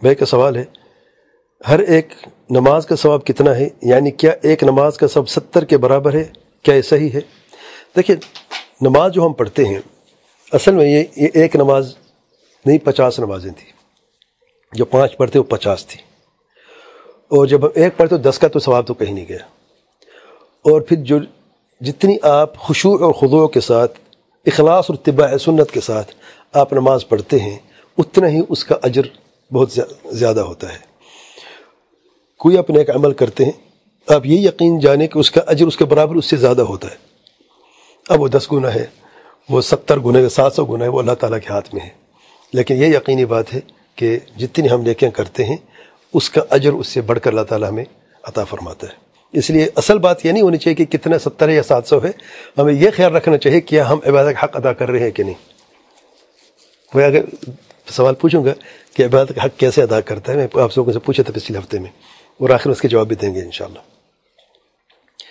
بھائی کا سوال ہے، ہر ایک نماز کا ثواب کتنا ہے؟ یعنی کیا ایک نماز کا سب ستر کے برابر ہے؟ کیا یہ صحیح ہے؟ دیکھیں نماز جو ہم پڑھتے ہیں، اصل میں یہ یہ ایک نماز نہیں، پچاس نمازیں تھیں۔ جو پانچ پڑھتے وہ پچاس تھی اور جب ہم ایک پڑھتے دس کا تو ثواب تو کہیں نہیں گیا۔ اور پھر جو، جتنی آپ خوشو اور خضوع کے ساتھ، اخلاص اور طباء سنت کے ساتھ آپ نماز پڑھتے ہیں، اتنا ہی اس کا اجر بہت زیادہ ہوتا ہے۔ کوئی اپنے ایک عمل کرتے ہیں، آپ یہ یقین جانیں کہ اس کا اجر اس کے برابر اس سے زیادہ ہوتا ہے۔ اب وہ دس گنا ہے وہ ستر گنے سات سو گنا ہے وہ اللہ تعالیٰ کے ہاتھ میں ہے لیکن یہ یقینی بات ہے کہ جتنی ہم نیکیاں کرتے ہیں، اس کا اجر اس سے بڑھ کر اللہ تعالیٰ ہمیں عطا فرماتا ہے۔ اس لیے اصل بات یہ نہیں ہونی چاہیے کہ کتنا ستر ہے یا سات سو ہے، ہمیں یہ خیال رکھنا چاہیے کہ ہم عبادت کا حق ادا کر رہے ہیں کہ نہیں۔ وہ اگر سوال پوچھوں گا کہ عبادت کا حق کیسے ادا کرتا ہے؟ میں آپ لوگوں سے پوچھا تھا پچھلے ہفتے میں، اور آخر اس کے جواب بھی دیں گے انشاءاللہ۔